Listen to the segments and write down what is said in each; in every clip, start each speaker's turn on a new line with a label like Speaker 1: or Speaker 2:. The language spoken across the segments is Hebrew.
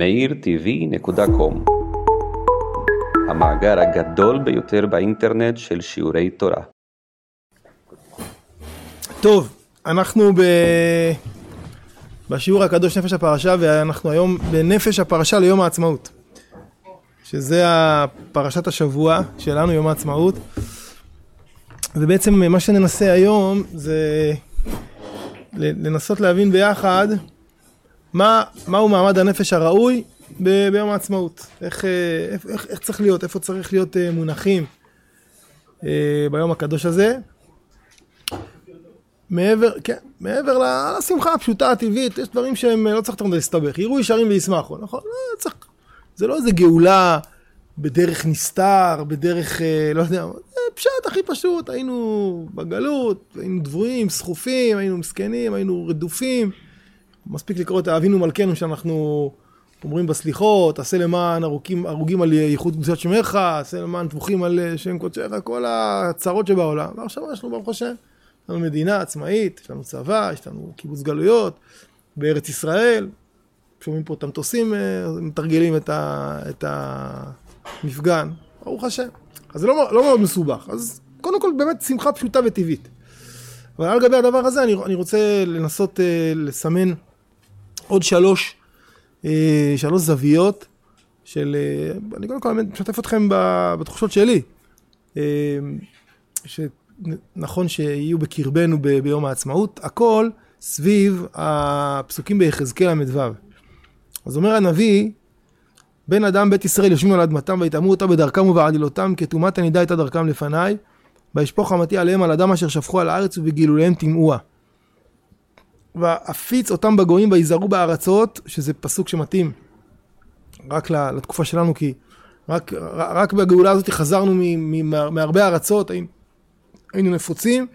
Speaker 1: meirtv.com המאגר הגדול ביותר באינטרנט של שיעורי תורה.
Speaker 2: טוב, אנחנו ב... בשיעור הקדוש נפש הפרשה, ואנחנו היום בנפש הפרשה ליום העצמאות. שזה פרשת השבוע שלנו, יום העצמאות. ובעצם מה שננסה היום זה לנסות להבין ביחד מה, מהו מעמד הנפש הראוי ב, ביום העצמאות. איך, איך, איך, איך צריך להיות, איפה צריך להיות אה, מונחים אה, ביום הקדוש הזה. מעבר, כן, מעבר לשמחה הפשוטה הטבעית, יש דברים שהם לא צריך יותר מדי להסתבך. יראו ישרים וישמחו, נכון? לא צריך, זה לא איזה גאולה בדרך נסתר, בדרך, אה, לא יודע, פשט הכי פשוט, היינו בגלות, היינו דבויים, סחופים, היינו מסכנים, היינו רדופים. מספיק לקרוא את אבינו מלכנו שאנחנו אומרים בסליחות, עשה למען הרוגים, הרוגים על ייחוד קדושת שמך, עשה למען טבוחים על שם קודשך, כל הצרות שבעולם. ועכשיו יש לנו ברוך השם, יש לנו מדינה עצמאית, יש לנו צבא, יש לנו קיבוץ גלויות בארץ ישראל. שומעים פה את המטוסים, אה, מתרגלים את, ה, את המפגן, ברוך השם. אז זה לא, לא מאוד מסובך. אז קודם כל באמת שמחה פשוטה וטבעית. אבל על גבי הדבר הזה אני, אני רוצה לנסות uh, לסמן עוד שלוש, אה, שלוש זוויות של, אה, אני קודם כל משתף אתכם בתחושות שלי, אה, שנכון שיהיו בקרבנו ב, ביום העצמאות, הכל סביב הפסוקים ביחזקאל ל"ו. אז אומר הנביא, בן אדם בית ישראל יושבים על אדמתם ויטמאו אותה בדרכם ובעלילותם כטומאת הנידה הייתה דרכם לפניי וישפוך חמתי עליהם על אדם אשר שפכו על הארץ ובגילוליהם טימאוה. ואפיץ אותם בגויים ויזהרו בארצות, שזה פסוק שמתאים רק לתקופה שלנו, כי רק, רק בגאולה הזאת חזרנו מהרבה ארצות, היינו נפוצים,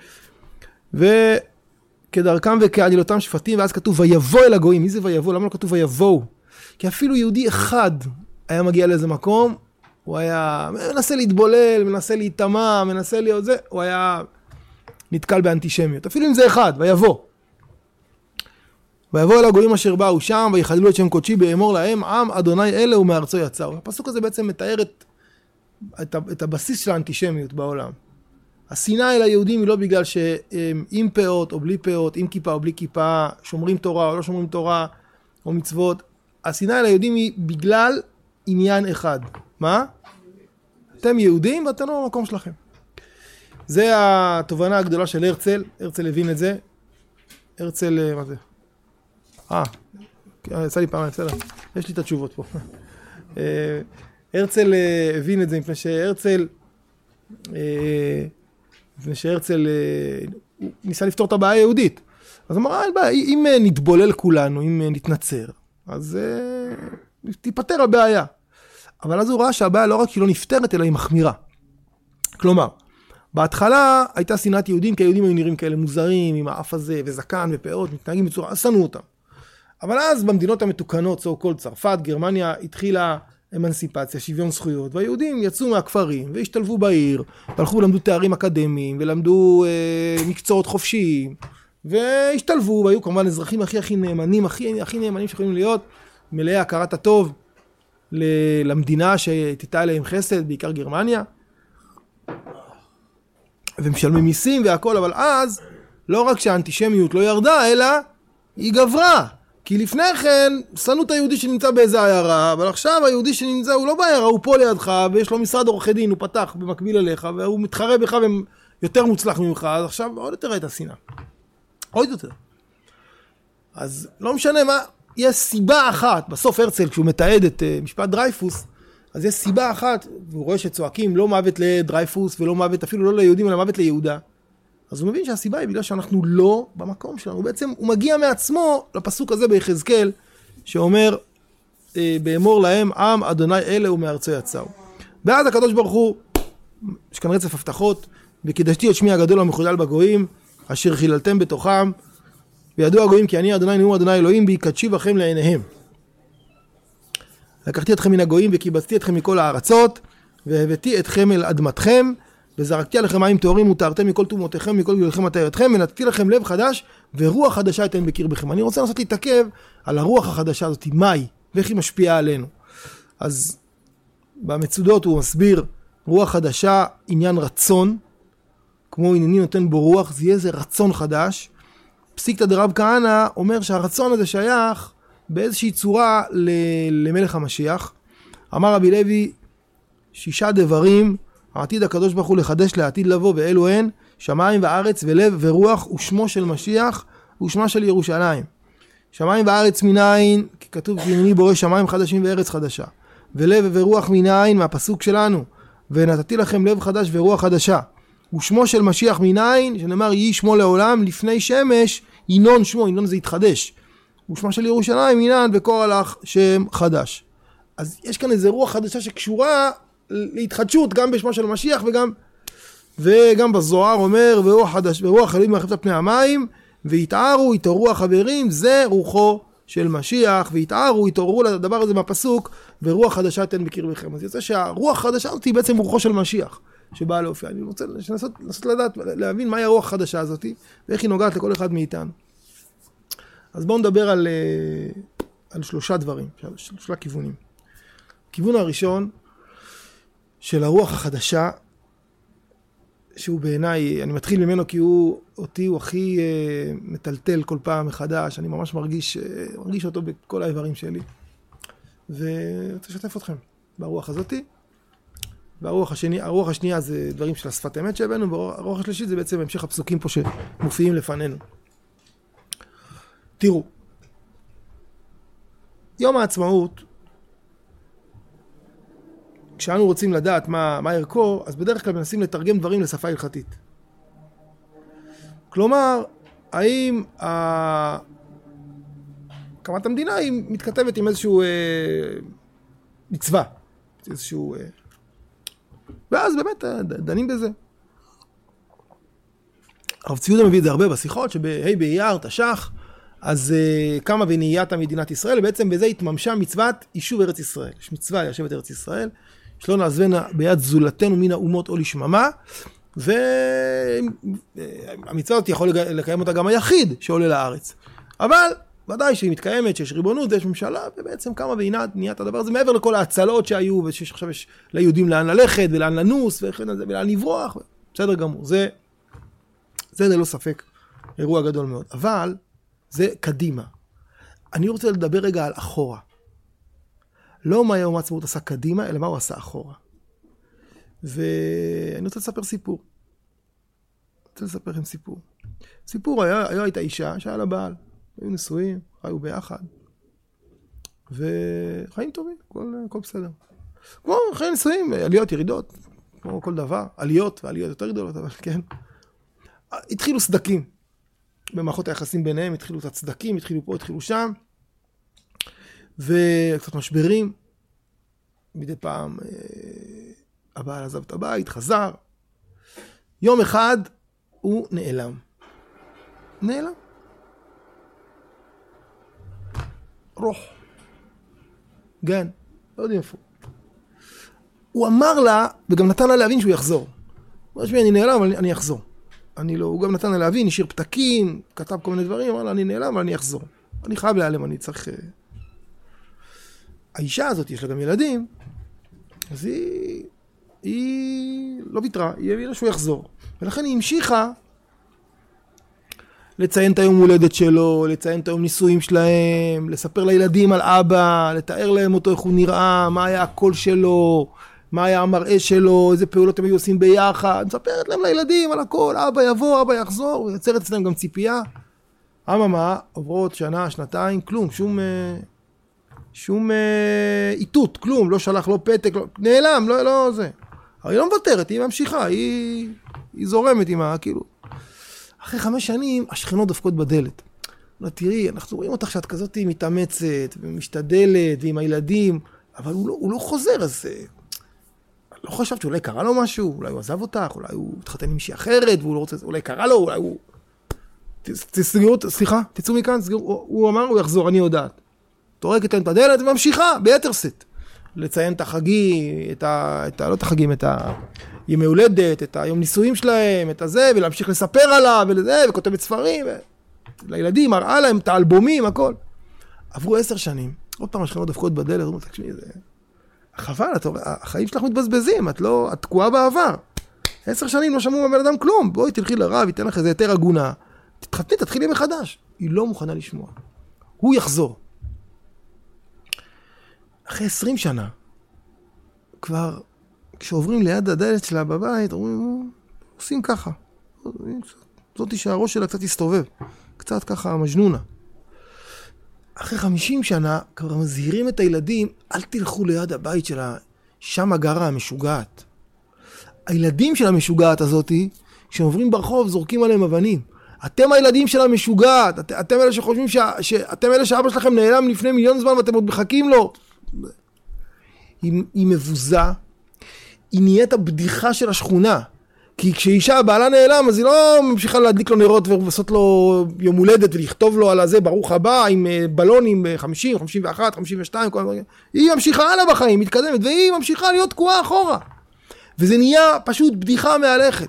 Speaker 2: וכדרכם וכעלילותם שפטים, ואז כתוב ויבוא אל הגויים, מי זה ויבוא? למה לא כתוב ויבואו? כי אפילו יהודי אחד היה מגיע לאיזה מקום, הוא היה מנסה להתבולל, מנסה להיטמע, מנסה להיות זה, הוא היה נתקל באנטישמיות. אפילו אם זה אחד, ויבוא. ויבוא אל הגויים אשר באו שם, ויחללו את שם קודשי באמור להם, עם אדוני אלה ומארצו יצאו. הפסוק הזה בעצם מתאר את, את, את הבסיס של האנטישמיות בעולם. השנאה אל היהודים היא לא בגלל שהם עם פאות או בלי פאות, עם כיפה או בלי כיפה, שומרים תורה או לא שומרים תורה או מצוות. השנאה אל היהודים היא בגלל עניין אחד. מה? אתם יהודים ואתם לא במקום שלכם. זה התובנה הגדולה של הרצל, הרצל הבין את זה. הרצל, אה, מה זה? אה, יצא לי פעמיים, בסדר. יש לי את התשובות פה. אה, הרצל אה, הבין את זה מפני שהרצל, אה, מפני שהרצל ניסה לפתור את הבעיה היהודית. אז אמר, אין בעיה, אם נתבולל כולנו, אם נתנצר, אז תיפתר הבעיה. אבל אז הוא ראה שהבעיה לא רק שהיא לא נפתרת, אלא היא מחמירה. כלומר, בהתחלה הייתה שנאת יהודים, כי היהודים היו נראים כאלה מוזרים, עם האף הזה, וזקן ופאות, מתנהגים בצורה, אז שנאו אותם. אבל אז במדינות המתוקנות, so called צרפת, גרמניה, התחילה אמנסיפציה, שוויון זכויות, והיהודים יצאו מהכפרים והשתלבו בעיר, והלכו ולמדו תארים אקדמיים, ולמדו אה, מקצועות חופשיים, והשתלבו, והיו כמובן אזרחים הכי הכי נאמנים, הכי הכי נאמנים שיכולים להיות, מלאי הכרת הטוב למדינה שתיטה אליהם חסד, בעיקר גרמניה. ומשלמים מיסים והכל, אבל אז, לא רק שהאנטישמיות לא ירדה, אלא היא גברה. כי לפני כן, שנאו את היהודי שנמצא באיזה עיירה, אבל עכשיו היהודי שנמצא, הוא לא בעיירה, הוא פה לידך, ויש לו משרד עורכי דין, הוא פתח במקביל אליך, והוא מתחרה בך ויותר מוצלח ממך, אז עכשיו עוד יותר הייתה שנאה. עוד יותר. אז לא משנה מה, יש סיבה אחת, בסוף הרצל, כשהוא מתעד את uh, משפט דרייפוס, אז יש סיבה אחת, והוא רואה שצועקים לא מוות לדרייפוס ולא מוות אפילו לא ליהודים, אלא מוות ליהודה. אז הוא מבין שהסיבה היא בגלל שאנחנו לא במקום שלנו. בעצם הוא מגיע מעצמו לפסוק הזה ביחזקאל, שאומר, אה, באמור להם עם אדוני אלה ומארצו יצאו. ואז הקדוש ברוך הוא, יש כאן רצף הבטחות, וקידשתי את שמי הגדול המחולל בגויים, אשר חיללתם בתוכם, וידעו הגויים כי אני אדוני נאום אדוני אלוהים, בהיקדשי בכם לעיניהם. לקחתי אתכם מן הגויים וקיבצתי אתכם מכל הארצות, והבאתי אתכם אל אדמתכם, וזרקתי עליכם מים טהורים וטהרתם מכל טומאותיכם מכל גלולכם אתכם ונתתי לכם לב חדש ורוח חדשה אתן בקרבכם. אני רוצה לנסות להתעכב על הרוח החדשה הזאת, מהי ואיך היא משפיעה עלינו. אז במצודות הוא מסביר רוח חדשה, עניין רצון, כמו הנני נותן בו רוח, זה יהיה איזה רצון חדש. פסיקתא דרב כהנא אומר שהרצון הזה שייך באיזושהי צורה למלך המשיח. אמר רבי לוי, שישה דברים עתיד הקדוש ברוך הוא לחדש לעתיד לבוא, ואלו הן שמיים וארץ ולב ורוח ושמו של משיח ושמה של ירושלים. שמיים וארץ מנין, כי כתוב כי הנני בורא שמיים חדשים וארץ חדשה. ולב ורוח מנין, מהפסוק שלנו, ונתתי לכם לב חדש ורוח חדשה. ושמו של משיח מנין, שנאמר יהי שמו לעולם, לפני שמש, ינון שמו, ינון זה יתחדש. ושמה של ירושלים מנין וקורא הלך שם חדש. אז יש כאן איזה רוח חדשה שקשורה להתחדשות גם בשמו של משיח וגם וגם בזוהר אומר ורוח חדש ורוח אלוהים מרחבת פני המים והתערו התעוררו החברים זה רוחו של משיח והתערו התעוררו לדבר הזה מהפסוק ורוח חדשה תן בקרבכם. אז יוצא שהרוח החדשה הזאת היא בעצם רוחו של משיח שבאה להופיע אני רוצה לנסות, לנסות לדעת להבין מהי הרוח החדשה הזאת ואיך היא נוגעת לכל אחד מאיתנו. אז בואו נדבר על, אה, על שלושה דברים שלושה כיוונים. הכיוון הראשון של הרוח החדשה, שהוא בעיניי, אני מתחיל ממנו כי הוא, אותי הוא הכי אה, מטלטל כל פעם מחדש, אני ממש מרגיש, אה, מרגיש אותו בכל האיברים שלי. ואני רוצה לשתף אתכם ברוח הזאתי. והרוח השני, הרוח השנייה זה דברים של השפת אמת שהבאנו, והרוח השלישית זה בעצם המשך הפסוקים פה שמופיעים לפנינו. תראו, יום העצמאות כשאנו רוצים לדעת מה, מה ערכו, אז בדרך כלל מנסים לתרגם דברים לשפה הלכתית. כלומר, האם הקמת המדינה היא מתכתבת עם איזשהו אה, מצווה, איזשהו... אה, ואז באמת אה, דנים בזה. הרב צבי יהודה מביא את זה הרבה בשיחות, שבה' באייר, תש"ח, אז uh, קמה ונהייתה מדינת ישראל, ובעצם בזה התממשה מצוות יישוב ארץ ישראל. יש מצווה ליישב את ארץ ישראל, שלא נעזבנה ביד זולתנו מן האומות או לשממה, והמצווה הזאת יכול לקיים אותה גם היחיד שעולה לארץ. אבל ודאי שהיא מתקיימת, שיש ריבונות, יש ממשלה, ובעצם קמה והנה את הדבר הזה, מעבר לכל ההצלות שהיו, ושיש עכשיו יש ליהודים לאן ללכת, ולאן לנוס, וכן, ולאן לברוח, בסדר גמור. זה, זה ללא ספק אירוע גדול מאוד. אבל זה קדימה. אני רוצה לדבר רגע על אחורה. לא מה יום העצמאות עשה קדימה, אלא מה הוא עשה אחורה. ואני רוצה לספר סיפור. אני רוצה לספר לכם סיפור. סיפור, היה, היה הייתה אישה שהיה לה בעל, היו נשואים, חיו ביחד, וחיים טובים, הכל, הכל בסדר. כמו חיי נשואים, עליות, ירידות, כמו כל דבר, עליות ועליות יותר גדולות, אבל כן. התחילו סדקים. במערכות היחסים ביניהם התחילו את הצדקים, התחילו פה, התחילו שם. וקצת משברים. מדי פעם אה, הבעל עזב את הבית, חזר. יום אחד הוא נעלם. נעלם. רוח. גן, לא יודעים איפה. הוא אמר לה, וגם נתן לה להבין שהוא יחזור. הוא אמר, אני נעלם, אבל אני אחזור. אני לא, הוא גם נתן לה להבין, השאיר פתקים, כתב כל מיני דברים, אמר לה, אני נעלם, אבל אני אחזור. אני חייב להיעלם, אני צריך... אה, האישה הזאת, יש לה גם ילדים, אז היא, היא לא ויתרה, היא הבינה שהוא יחזור. ולכן היא המשיכה לציין את היום הולדת שלו, לציין את היום נישואים שלהם, לספר לילדים על אבא, לתאר להם אותו איך הוא נראה, מה היה הקול שלו, מה היה המראה שלו, איזה פעולות הם היו עושים ביחד, מספרת להם לילדים על הכל, אבא יבוא, אבא יחזור, ויוצרת אצלם גם ציפייה. אממה, עוברות שנה, שנתיים, כלום, שום... שום אה, איתות, כלום, לא שלח, לא פתק, לא, נעלם, לא, לא זה. אבל היא לא מוותרת, היא ממשיכה, היא, היא זורמת עם ה... כאילו... אחרי חמש שנים, השכנות דופקות בדלת. לא, תראי, אנחנו רואים אותך שאת כזאת מתאמצת ומשתדלת ועם הילדים, אבל הוא לא, הוא לא חוזר, אז... אה, לא חשבת שאולי קרה לו משהו? אולי הוא עזב אותך? אולי הוא התחתן עם מישהי אחרת והוא לא רוצה... אולי קרה לו? אולי הוא... תסגרו, סליחה, תצאו מכאן, תסגרו. הוא אמר, הוא יחזור, אני יודעת. טורקת להם את הדלת וממשיכה ביתר שאת. לציין את החגים, את ה... את ה... לא את החגים, את הימי הולדת, את היום נישואים שלהם, את הזה, ולהמשיך לספר עליו, ולזה, וכותבת ספרים, ו... לילדים, מראה להם את האלבומים, הכל. עברו עשר שנים, עוד פעם השכנות דופקות בדלת, אומרים, תקשיבי, זה... חבל, את... החיים שלך מתבזבזים, את לא... את תקועה בעבר. עשר שנים לא שמעו מהבן אדם כלום, בואי תלכי לרב, ייתן לך איזה היתר עגונה. תתחתני, תתחילי מחדש. היא לא מוכנה לשמוע. הוא יחזור. אחרי עשרים שנה, כבר כשעוברים ליד הדלת שלה בבית, אומרים, עושים ככה. זאתי שהראש שלה קצת הסתובב. קצת ככה מג'נונה. אחרי חמישים שנה כבר מזהירים את הילדים, אל תלכו ליד הבית שלה, שם גרה המשוגעת. הילדים של המשוגעת הזאתי, כשהם עוברים ברחוב זורקים עליהם אבנים. אתם הילדים של המשוגעת, את, אתם אלה שחושבים ש, שאתם אלה שאבא שלכם נעלם לפני מיליון זמן ואתם עוד מחכים לו. היא, היא מבוזה, היא נהיית הבדיחה של השכונה. כי כשאישה בעלה נעלם אז היא לא ממשיכה להדליק לו נרות ולעשות לו יום הולדת ולכתוב לו על הזה ברוך הבא עם אה, בלונים 50, 51, 52, כל הדברים. היא ממשיכה הלאה בחיים, מתקדמת, והיא ממשיכה להיות תקועה אחורה. וזה נהיה פשוט בדיחה מהלכת.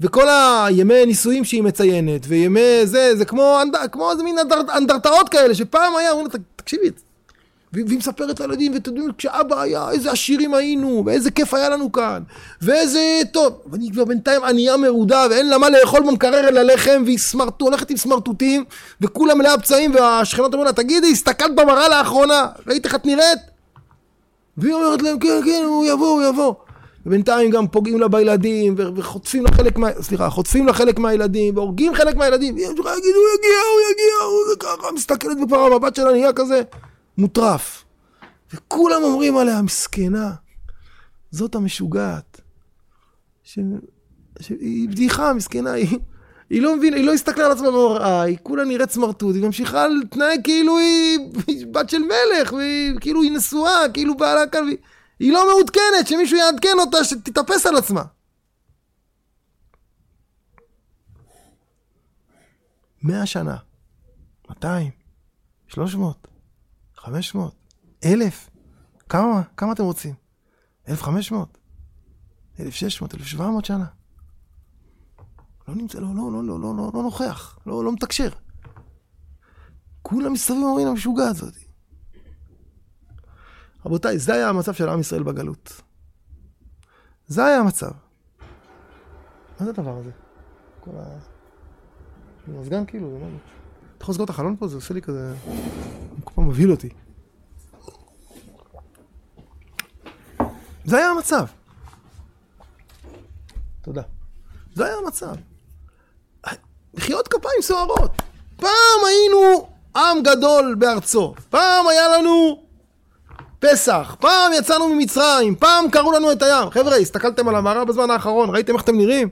Speaker 2: וכל הימי נישואים שהיא מציינת, וימי זה, זה כמו, כמו איזה מין אנדרטאות כאלה, שפעם היה, אומרים לה, תקשיבי, והיא מספרת לילדים, ואתם יודעים, כשאבא היה, איזה עשירים היינו, ואיזה כיף היה לנו כאן, ואיזה טוב. ואני כבר בינתיים ענייה מרודה, ואין לה מה לאכול במקרר אלא לחם, והיא סמרטו, הולכת עם סמרטוטים, וכולה מלאה פצעים, והשכנות אומרות לה, תגידי, הסתכלת במראה לאחרונה, ראית איך את נראית? והיא אומרת להם, כן, כן, הוא יבוא, הוא יבוא. ובינתיים גם פוגעים לה בילדים, וחוטפים לה חלק מה... סליחה, חוטפים לה חלק מהילדים, והורגים חלק מהילדים, והיא להגיד, הוא יגיע, הוא יגיע, הוא ככה, מסתכלת וכבר המבט שלה נהיה כזה מוטרף. וכולם אומרים עליה, מסכנה, זאת המשוגעת. ש... שהיא בדיחה, מסכנה, היא... היא לא מבינה, היא לא הסתכלה על עצמה במראה, היא כולה נראית סמרטוט, היא ממשיכה להתנהג כאילו היא בת של מלך, והיא כאילו היא נשואה, כאילו בעלה כאן, והיא... היא לא מעודכנת, שמישהו יעדכן אותה, שתתאפס על עצמה. מאה שנה, מאתיים, שלוש מאות, חמש מאות, אלף, כמה, כמה אתם רוצים? אלף חמש מאות, אלף שש מאות, אלף שבע מאות שנה. לא נמצא, לא, לא, לא, לא, לא, לא, לא נוכח, לא, לא מתקשר. כולם מסתובבים אומרים המשוגע הזאת. רבותיי, זה היה המצב של עם ישראל בגלות. זה היה המצב. מה זה הדבר הזה? כל ה... מזגן כאילו, זה זה? אתה יכול לסגור את החלון פה? זה עושה לי כזה... מבהיל אותי. זה היה המצב. תודה. זה היה המצב. מחיאות כפיים סוערות. פעם היינו עם גדול בארצו. פעם היה לנו פסח, פעם יצאנו ממצרים, פעם קראו לנו את הים. חבר'ה, הסתכלתם על המערב בזמן האחרון, ראיתם איך אתם נראים?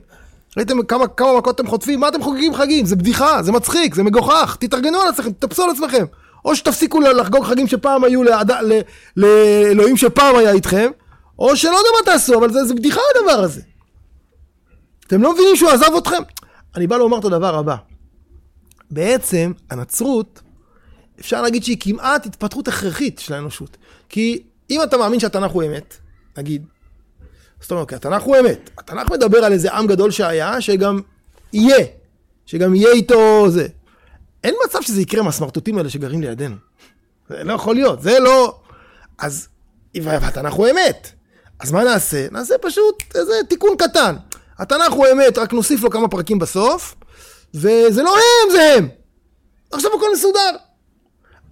Speaker 2: ראיתם כמה, כמה מכות אתם חוטפים? מה אתם חוגגים חגים? זה בדיחה, זה מצחיק, זה מגוחך. תתארגנו על עצמכם, תתאפסו על עצמכם. או שתפסיקו לחגוג חגים שפעם היו לאלוהים שפעם היה איתכם, או שלא יודע מה תעשו, אבל זה, זה בדיחה הדבר הזה. אתם לא מבינים שהוא עזב אתכם? אני בא לומר את הדבר הבא. בעצם, הנצרות, אפשר להגיד שהיא כמעט התפתחות הכרחית של האנושות. כי אם אתה מאמין שהתנ"ך הוא אמת, נגיד, זאת אומרת, התנ"ך הוא אמת. התנ"ך מדבר על איזה עם גדול שהיה, שגם יהיה, שגם יהיה איתו זה. אין מצב שזה יקרה מהסמרטוטים האלה שגרים לידינו. זה לא יכול להיות, זה לא... אז, והתנ"ך הוא אמת. אז מה נעשה? נעשה פשוט איזה תיקון קטן. התנ"ך הוא אמת, רק נוסיף לו כמה פרקים בסוף, וזה לא הם, זה הם. עכשיו הכל מסודר.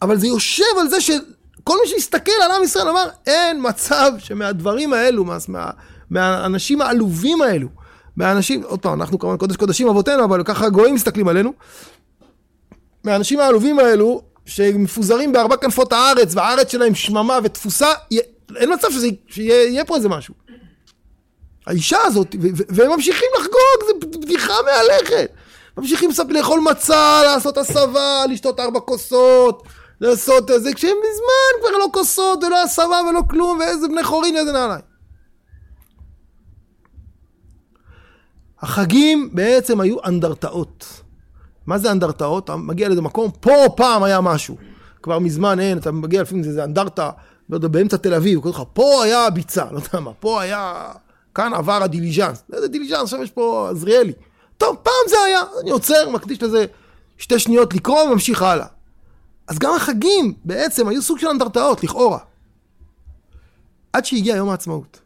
Speaker 2: אבל זה יושב על זה שכל מי שיסתכל על עם ישראל אמר, אין מצב שמהדברים האלו, מה, מה, מהאנשים העלובים האלו, מהאנשים, עוד פעם, אנחנו כמובן קודש קודשים אבותינו, אבל ככה הגויים מסתכלים עלינו, מהאנשים העלובים האלו, שמפוזרים בארבע כנפות הארץ, והארץ שלהם שממה ותפוסה, אין מצב שזה, שיהיה פה איזה משהו. האישה הזאת, והם ממשיכים לחגוג, זה בדיחה מהלכת. ממשיכים לאכול מצה, לעשות הסבה, לשתות ארבע כוסות, לעשות איזה, כשהם מזמן כבר לא כוסות ולא הסבה ולא כלום, ואיזה בני חורין ואיזה נעליים. החגים בעצם היו אנדרטאות. מה זה אנדרטאות? אתה מגיע לאיזה מקום, פה פעם היה משהו. כבר מזמן אין, אתה מגיע לפעמים זה אנדרטה, לא יודע, באמצע תל אביב, קוראים לך, פה היה הביצה, לא יודע מה, פה היה, כאן עבר הדיליז'אנס. איזה דיליז'אנס, עכשיו יש פה עזריאלי. טוב, פעם זה היה, אני עוצר, מקדיש לזה שתי שניות לקרוא וממשיך הלאה. אז גם החגים בעצם היו סוג של אנדרטאות, לכאורה. עד שהגיע יום העצמאות.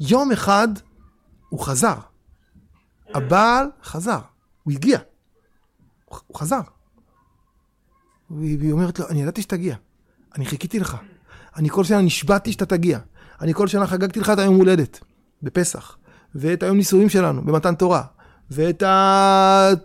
Speaker 2: יום אחד הוא חזר. הבעל חזר, הוא הגיע. הוא חזר. והיא אומרת לו, אני ידעתי שתגיע. אני חיכיתי לך. אני כל שנה נשבעתי שאתה תגיע. אני כל שנה חגגתי לך את היום הולדת, בפסח. ואת היום נישואים שלנו, במתן תורה. ואת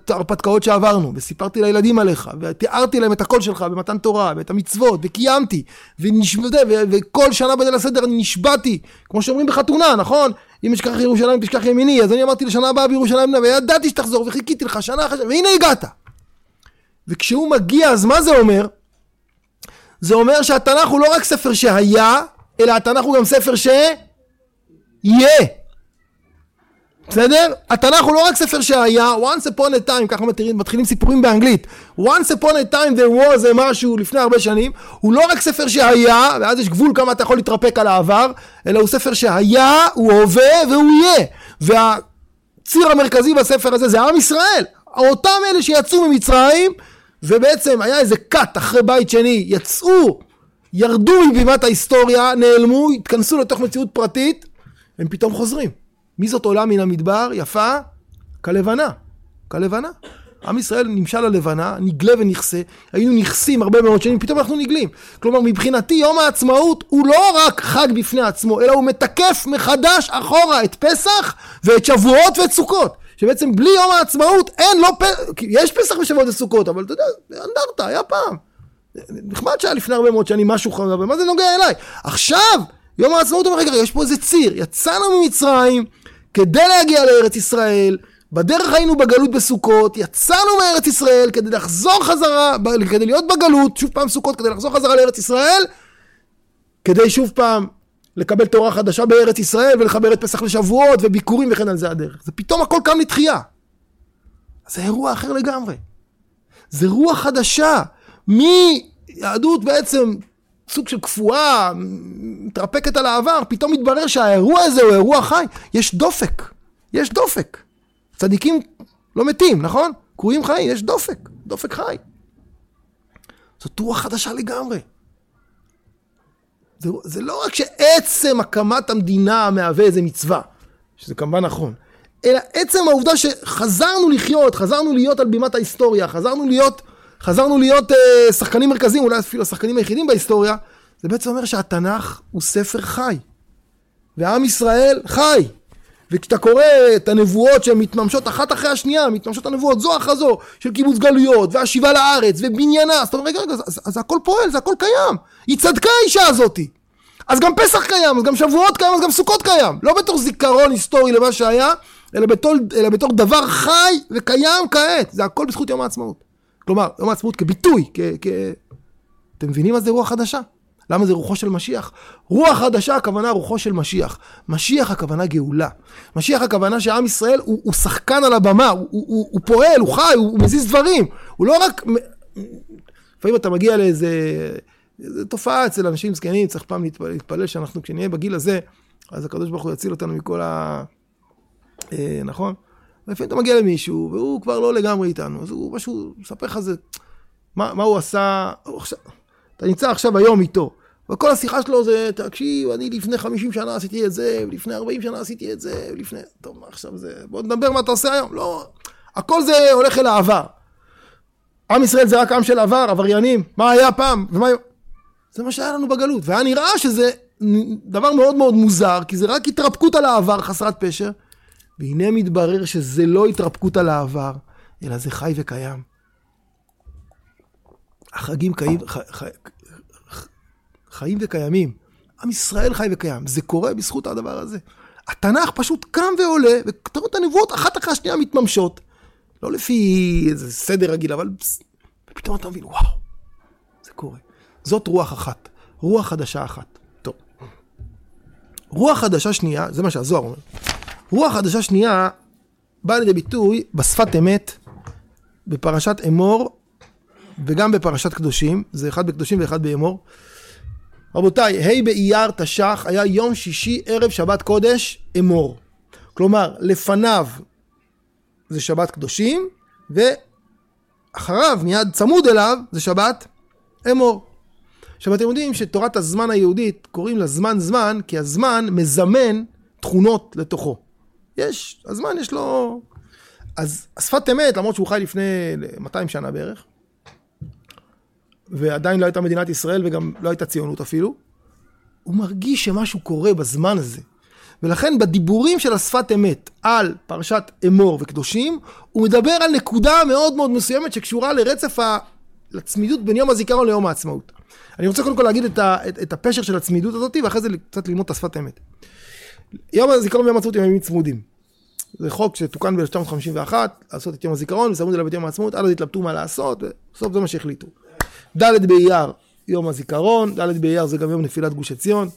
Speaker 2: ההרפתקאות שעברנו, וסיפרתי לילדים עליך, ותיארתי להם את הקול שלך במתן תורה, ואת המצוות, וקיימתי, ונשבעתי, וכל שנה בליל הסדר אני נשבעתי, כמו שאומרים בחתונה, נכון? אם אשכח ירושלים תשכח ימיני, אז אני אמרתי לשנה הבאה בירושלים, וידעתי שתחזור, וחיכיתי לך שנה אחרי שנה, והנה הגעת. וכשהוא מגיע, אז מה זה אומר? זה אומר שהתנ"ך הוא לא רק ספר שהיה, אלא התנ"ך הוא גם ספר שיהיה. בסדר? התנ"ך הוא לא רק ספר שהיה, once upon a time, ככה מתחילים, מתחילים סיפורים באנגלית, once upon a time there was a משהו לפני הרבה שנים, הוא לא רק ספר שהיה, ואז יש גבול כמה אתה יכול להתרפק על העבר, אלא הוא ספר שהיה, הוא הווה והוא יהיה. והציר המרכזי בספר הזה זה עם ישראל, אותם אלה שיצאו ממצרים, ובעצם היה איזה כת אחרי בית שני, יצאו, ירדו מבימת ההיסטוריה, נעלמו, התכנסו לתוך מציאות פרטית, הם פתאום חוזרים. מי זאת עולה מן המדבר? יפה? כלבנה. כלבנה. עם ישראל נמשל ללבנה, נגלה ונכסה, היינו נכסים הרבה מאוד שנים, פתאום אנחנו נגלים. כלומר, מבחינתי יום העצמאות הוא לא רק חג בפני עצמו, אלא הוא מתקף מחדש אחורה את פסח ואת שבועות ואת סוכות. שבעצם בלי יום העצמאות אין, לא פסח, יש פסח ושבועות וסוכות, אבל אתה יודע, אנדרטה, היה פעם. נחמד שהיה לפני הרבה מאוד שנים משהו חרב, מה זה נוגע אליי? עכשיו, יום העצמאות אומר, רגע, יש פה איזה ציר, יצאנו ממצרים, כדי להגיע לארץ ישראל, בדרך היינו בגלות בסוכות, יצאנו מארץ ישראל כדי לחזור חזרה, כדי להיות בגלות, שוב פעם סוכות, כדי לחזור חזרה לארץ ישראל, כדי שוב פעם לקבל תורה חדשה בארץ ישראל ולחבר את פסח לשבועות וביקורים וכן על זה הדרך. זה פתאום הכל קם לתחייה. זה אירוע אחר לגמרי. זה רוח חדשה. מיהדות בעצם סוג של קפואה, מתרפקת על העבר, פתאום מתברר שהאירוע הזה הוא אירוע חי. יש דופק, יש דופק. צדיקים לא מתים, נכון? קרויים חיים, יש דופק, דופק חי. זאת רוח חדשה לגמרי. זה, זה לא רק שעצם הקמת המדינה מהווה איזה מצווה, שזה כמובן נכון, אלא עצם העובדה שחזרנו לחיות, חזרנו להיות על בימת ההיסטוריה, חזרנו להיות חזרנו להיות אה, שחקנים מרכזיים, אולי אפילו השחקנים היחידים בהיסטוריה, זה בעצם אומר שהתנ"ך הוא ספר חי. ועם ישראל חי. וכשאתה קורא את הנבואות שהן מתממשות אחת אחרי השנייה, מתממשות הנבואות זו אחר זו, של קיבוץ גלויות, והשיבה לארץ, ובניינה, אז אתה אומר, רגע, רגע, אז, הכל פועל, זה הכל קיים. היא צדקה האישה הזאתי. אז גם פסח קיים, אז גם שבועות קיים, אז גם סוכות קיים. לא בתור זיכרון היסטורי למה שהיה, אלא בתור, אלא בתור דבר חי וקיים כעת. זה הכל בזכות יום העצמאות. כלומר, יום העצמאות כביטוי, כ... כ... אתם מבינים מה זה רוח חדשה? למה זה רוחו של משיח? רוח חדשה הכוונה רוחו של משיח. משיח הכוונה גאולה. משיח הכוונה שעם ישראל הוא, הוא שחקן על הבמה, הוא, הוא, הוא פועל, הוא חי, הוא, הוא מזיז דברים. הוא לא רק... לפעמים אתה מגיע לאיזה... איזה תופעה אצל אנשים זקנים, צריך פעם להתפלל, להתפלל שאנחנו, כשנהיה בגיל הזה, אז הקדוש ברוך הוא יציל אותנו מכל ה... אה, נכון? ולפעמים אתה מגיע למישהו, והוא כבר לא לגמרי איתנו, אז הוא משהו, מספר לך זה, מה, מה הוא עשה, הוא עכשיו, אתה נמצא עכשיו היום איתו, וכל השיחה שלו זה, תקשיב, אני לפני 50 שנה עשיתי את זה, ולפני 40 שנה עשיתי את זה, ולפני, טוב, מה עכשיו זה, בוא נדבר מה אתה עושה היום, לא, הכל זה הולך אל העבר. עם ישראל זה רק עם של עבר, עבריינים, מה היה פעם, ומה... זה מה שהיה לנו בגלות, והיה נראה שזה דבר מאוד מאוד מוזר, כי זה רק התרפקות על העבר חסרת פשר. והנה מתברר שזה לא התרפקות על העבר, אלא זה חי וקיים. החגים חיים, חי, חי, חיים וקיימים. עם ישראל חי וקיים. זה קורה בזכות הדבר הזה. התנ"ך פשוט קם ועולה, ואתה רואה את הנבואות אחת אחרי השנייה מתממשות. לא לפי איזה סדר רגיל, אבל ופתאום אתה מבין, וואו, זה קורה. זאת רוח אחת, רוח חדשה אחת. רוח חדשה שנייה, זה מה שהזוהר אומר. רוח חדשה שנייה באה לידי ביטוי בשפת אמת בפרשת אמור וגם בפרשת קדושים, זה אחד בקדושים ואחד באמור. רבותיי, ה' באייר תש"ח היה יום שישי ערב שבת קודש אמור. כלומר, לפניו זה שבת קדושים, אחריו, מיד צמוד אליו, זה שבת אמור. עכשיו אתם יודעים שתורת הזמן היהודית קוראים לה זמן זמן, כי הזמן מזמן תכונות לתוכו. יש, הזמן יש לו... אז השפת אמת, למרות שהוא חי לפני 200 שנה בערך, ועדיין לא הייתה מדינת ישראל וגם לא הייתה ציונות אפילו, הוא מרגיש שמשהו קורה בזמן הזה. ולכן בדיבורים של השפת אמת על פרשת אמור וקדושים, הוא מדבר על נקודה מאוד מאוד מסוימת שקשורה לרצף ה... לצמידות בין יום הזיכרון ליום העצמאות. אני רוצה קודם כל להגיד את, ה... את, את הפשר של הצמידות הזאת, ואחרי זה קצת ללמוד את השפת אמת. יום הזיכרון ויום העצמאות הם ימים צמודים. זה חוק שתוקן ב-1951, לעשות את יום הזיכרון, אליו את יום העצמאות, אז התלבטו מה לעשות, ובסוף זה מה שהחליטו. ד' באייר, יום הזיכרון, ד' באייר זה גם יום נפילת גוש עציון,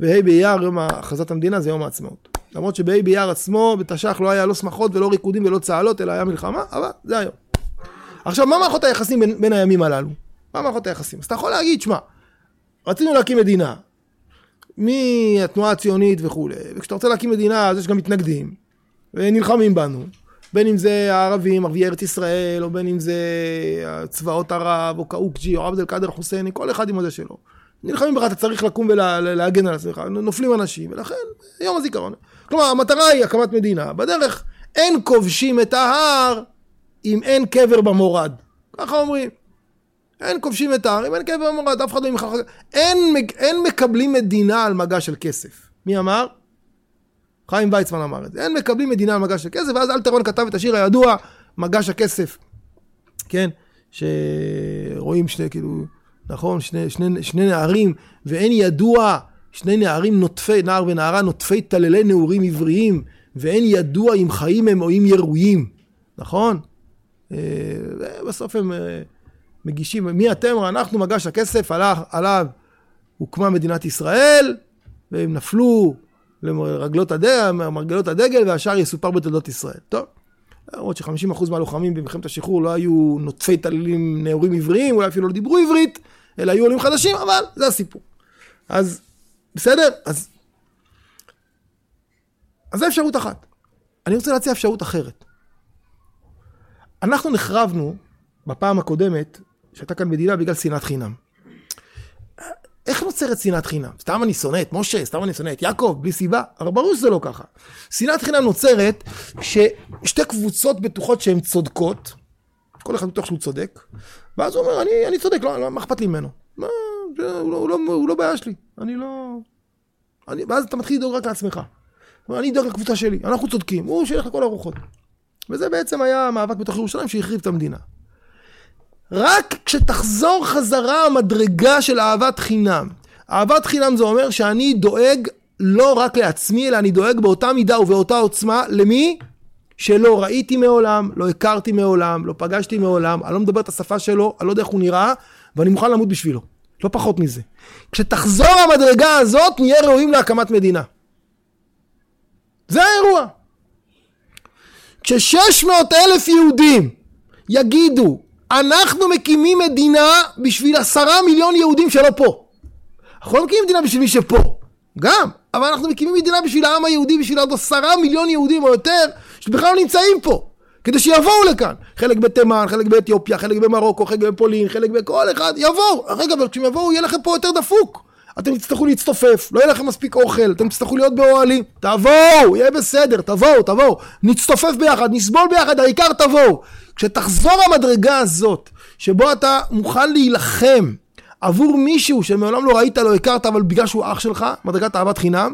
Speaker 2: וה' באייר, יום הכרזת המדינה, זה יום העצמאות. למרות שבה' באייר עצמו, בתש"ח לא היה לא שמחות ולא ריקודים ולא צהלות, אלא היה מלחמה, אבל זה היום. עכשיו, מה מערכות היחסים בין, בין הימים הללו? מה מערכות היחסים? אז אתה יכול להגיד, שמע, רצינו להקים מדינה, מהתנועה הציונית וכולי, וכשאתה רוצה להקים מדינה, אז יש גם מתנגדים, ונלחמים בנו. בין אם זה הערבים, ערביי ארץ ישראל, או בין אם זה צבאות ערב, או קאוקג'י, או עבד אל קאדר חוסייני, כל אחד עם הזה שלו. נלחמים בך, אתה צריך לקום ולהגן על עצמך, נופלים אנשים, ולכן יום הזיכרון. כלומר, המטרה היא הקמת מדינה. בדרך אין כובשים את ההר אם אין קבר במורד. ככה אומרים. אין כובשים את ההר אם אין קבר במורד, אף אחד לא ימחר. אין, אין מקבלים מדינה על מגע של כסף. מי אמר? חיים ויצמן אמר את זה. אין מקבלים מדינה על מגש של כסף, ואז אלתרון כתב את השיר הידוע, מגש הכסף. כן? שרואים שני, כאילו, נכון? שני, שני, שני נערים, ואין ידוע, שני נערים נוטפי, נער ונערה נוטפי טללי נעורים עבריים, ואין ידוע אם חיים הם או אם ירויים, נכון? אה, ובסוף הם אה, מגישים, מי אתם? אנחנו מגש הכסף, עליו, עליו הוקמה מדינת ישראל, והם נפלו לרגלות הדגל, מרגלות הדגל, והשאר יסופר בתולדות ישראל. טוב, למרות ש-50% מהלוחמים במלחמת השחרור לא היו נוטפי טלילים נאורים עבריים, אולי אפילו לא דיברו עברית, אלא היו עולים חדשים, אבל זה הסיפור. אז בסדר? אז... אז זו אפשרות אחת. אני רוצה להציע אפשרות אחרת. אנחנו נחרבנו בפעם הקודמת, שהייתה כאן מדינה, בגלל שנאת חינם. איך נוצרת שנאת חינם? סתם אני שונא את משה, סתם אני שונא את יעקב, בלי סיבה? הרי ברור שזה לא ככה. שנאת חינם נוצרת כששתי קבוצות בטוחות שהן צודקות, כל אחד בטוח שהוא צודק, ואז הוא אומר, אני, אני צודק, לא, לא, מה אכפת לי ממנו? מה, הוא, לא, הוא, לא, הוא לא בעיה שלי, אני לא... אני, ואז אתה מתחיל לדאוג רק לעצמך. אני אדאג לקבוצה שלי, אנחנו צודקים, הוא שילך לכל הרוחות. וזה בעצם היה המאבק בתוך ירושלים שהחריב את המדינה. רק כשתחזור חזרה המדרגה של אהבת חינם. אהבת חינם זה אומר שאני דואג לא רק לעצמי, אלא אני דואג באותה מידה ובאותה עוצמה, למי? שלא ראיתי מעולם, לא הכרתי מעולם, לא פגשתי מעולם, אני לא מדבר את השפה שלו, אני לא יודע איך הוא נראה, ואני מוכן למות בשבילו. לא פחות מזה. כשתחזור המדרגה הזאת, נהיה ראויים להקמת מדינה. זה האירוע. כששש מאות אלף יהודים יגידו, אנחנו מקימים מדינה בשביל עשרה מיליון יהודים שלא פה. אנחנו לא מקימים מדינה בשביל מי שפה, גם, אבל אנחנו מקימים מדינה בשביל העם היהודי, בשביל עוד עשרה מיליון יהודים או יותר, שבכלל לא נמצאים פה, כדי שיבואו לכאן. חלק בתימן, חלק באתיופיה, חלק במרוקו, חלק בפולין, חלק בכל אחד, יבואו. רגע, אבל כשהם יבואו יהיה לכם פה יותר דפוק. אתם תצטרכו להצטופף, לא יהיה לכם מספיק אוכל, אתם תצטרכו להיות באוהלים, תבואו, יהיה בסדר, תבואו, תבואו, נצטופף ביחד, נסבול ביחד, העיקר תבואו. כשתחזור המדרגה הזאת, שבו אתה מוכן להילחם עבור מישהו שמעולם לא ראית, לא הכרת, אבל בגלל שהוא אח שלך, מדרגת אהבת חינם,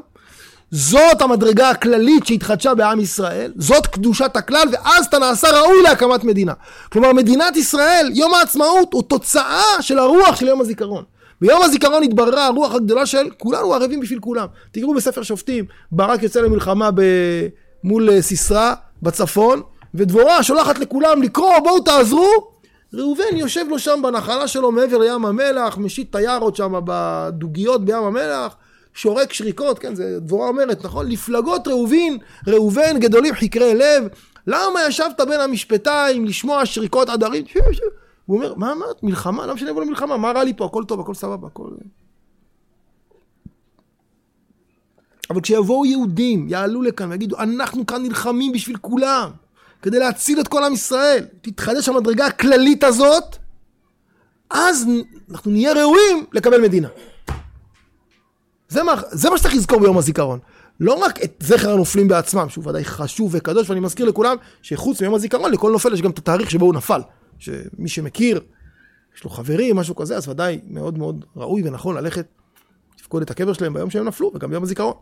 Speaker 2: זאת המדרגה הכללית שהתחדשה בעם ישראל, זאת קדושת הכלל, ואז אתה נעשה ראוי להקמת מדינה. כלומר, מדינת ישראל, יום העצמאות הוא תוצאה של הרוח של יום הזיכרון. ביום הזיכרון התבררה הרוח הגדולה של כולנו ערבים בשביל כולם. תקראו בספר שופטים, ברק יוצא למלחמה ב... מול סיסרא בצפון, ודבורה שולחת לכולם לקרוא בואו תעזרו. ראובן יושב לו שם בנחלה שלו מעבר לים המלח, משית את היערות שם בדוגיות בים המלח, שורק שריקות, כן, זה דבורה אומרת, נכון? לפלגות ראובן, ראובן גדולים חקרי לב, למה ישבת בין המשפטיים לשמוע שריקות עדרים? הוא אומר, מה אמרת? מלחמה? למה שאני אבוא למלחמה? מה רע לי פה? הכל טוב, הכל סבבה, הכל... אבל כשיבואו יהודים, יעלו לכאן ויגידו, אנחנו כאן נלחמים בשביל כולם. כדי להציל את כל עם ישראל, תתחדש המדרגה הכללית הזאת, אז אנחנו נהיה ראויים לקבל מדינה. זה מה, זה מה שצריך לזכור ביום הזיכרון. לא רק את זכר הנופלים בעצמם, שהוא ודאי חשוב וקדוש, ואני מזכיר לכולם שחוץ מיום הזיכרון, לכל נופל יש גם את התאריך שבו הוא נפל. שמי שמכיר, יש לו חברים, משהו כזה, אז ודאי מאוד מאוד ראוי ונכון ללכת לפקוד את הקבר שלהם ביום שהם נפלו, וגם ביום הזיכרון.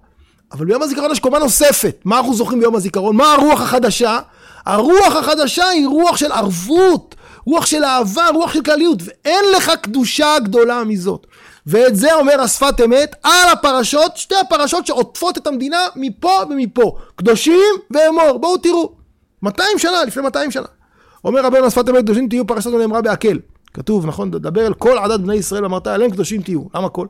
Speaker 2: אבל ביום הזיכרון יש קומה נוספת. מה אנחנו זוכרים ביום הזיכרון? מה הרוח החדשה? הרוח החדשה היא רוח של ערבות, רוח של אהבה, רוח של כלליות, ואין לך קדושה גדולה מזאת. ואת זה אומר השפת אמת על הפרשות, שתי הפרשות שעוטפות את המדינה מפה ומפה. קדושים ואמור. בואו תראו. 200 שנה, לפני 200 שנה. אומר רבנו השפת אמת, קדושים תהיו פרשת נאמרה בהקל. כתוב, נכון? דבר אל כל עדת בני ישראל, אמרת עליהם קדושים תהיו. למה כל?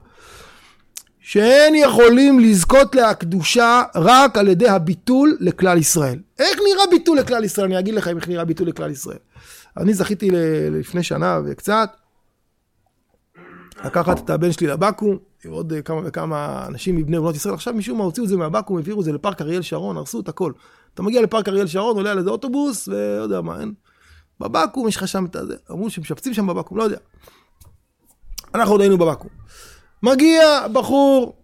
Speaker 2: שאין יכולים לזכות להקדושה רק על ידי הביטול לכלל ישראל. איך נראה ביטול לכלל ישראל? אני אגיד לכם איך נראה ביטול לכלל ישראל. אני זכיתי לפני שנה וקצת לקחת את הבן שלי לבקו"ם, עוד כמה וכמה אנשים מבני ובנות ישראל. עכשיו משום מה הוציאו את זה מהבקו"ם, העבירו את זה לפארק אריאל שרון, הרסו את הכל. אתה מגיע לפארק אריאל שרון, עולה על איזה אוטובוס, ולא יודע מה, אין. בבקו"ם יש לך שם את הזה, אמרו שמשפצים שם בבקו"ם, לא יודע. אנחנו עוד היינו בבקו"ם. מגיע בחור,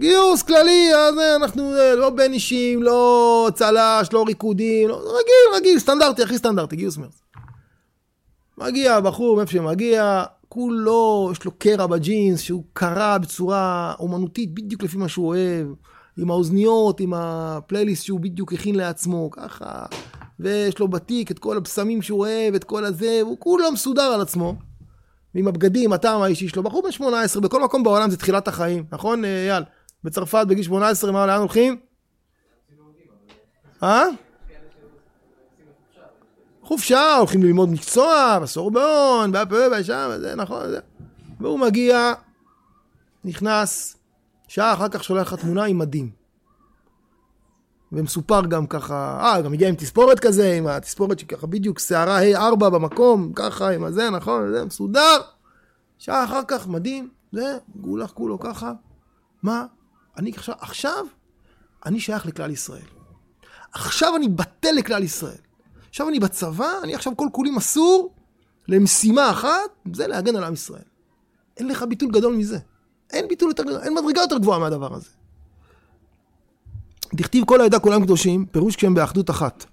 Speaker 2: גיוס כללי, אז אנחנו לא בין אישים, לא צל"ש, לא ריקודים, לא, רגיל, רגיל, סטנדרטי, הכי סטנדרטי, גיוס מרץ. מגיע בחור מאיפה שמגיע, כולו, יש לו קרע בג'ינס, שהוא קרע בצורה אומנותית, בדיוק לפי מה שהוא אוהב, עם האוזניות, עם הפלייליסט שהוא בדיוק הכין לעצמו, ככה, ויש לו בתיק את כל הבשמים שהוא אוהב, את כל הזה, והוא כולו מסודר על עצמו. ועם הבגדים, הטעם האישי שלו, בחור בן 18, בכל מקום בעולם זה תחילת החיים, נכון אייל? בצרפת בגיל 18, מה, לאן הולכים? אה? חופשה, הולכים ללמוד מקצוע, בסורבון, בהפה, שם, זה נכון, זה. והוא מגיע, נכנס, שעה אחר כך שולח לך תמונה עם מדים. ומסופר גם ככה, אה, גם הגיע עם תספורת כזה, עם התספורת שככה בדיוק שערה ה' 4 במקום, ככה עם הזה, נכון, זה מסודר. שעה אחר כך, מדהים, זה, גולח כולו ככה. מה? אני עכשיו, עכשיו, אני שייך לכלל ישראל. עכשיו אני בטל לכלל ישראל. עכשיו אני בצבא, אני עכשיו כל כולי מסור למשימה אחת, זה להגן על עם ישראל. אין לך ביטול גדול מזה. אין ביטול יותר גדול, אין מדרגה יותר גבוהה מהדבר הזה. דכתיב כל העדה כולם קדושים, פירוש כשהם באחדות אחת.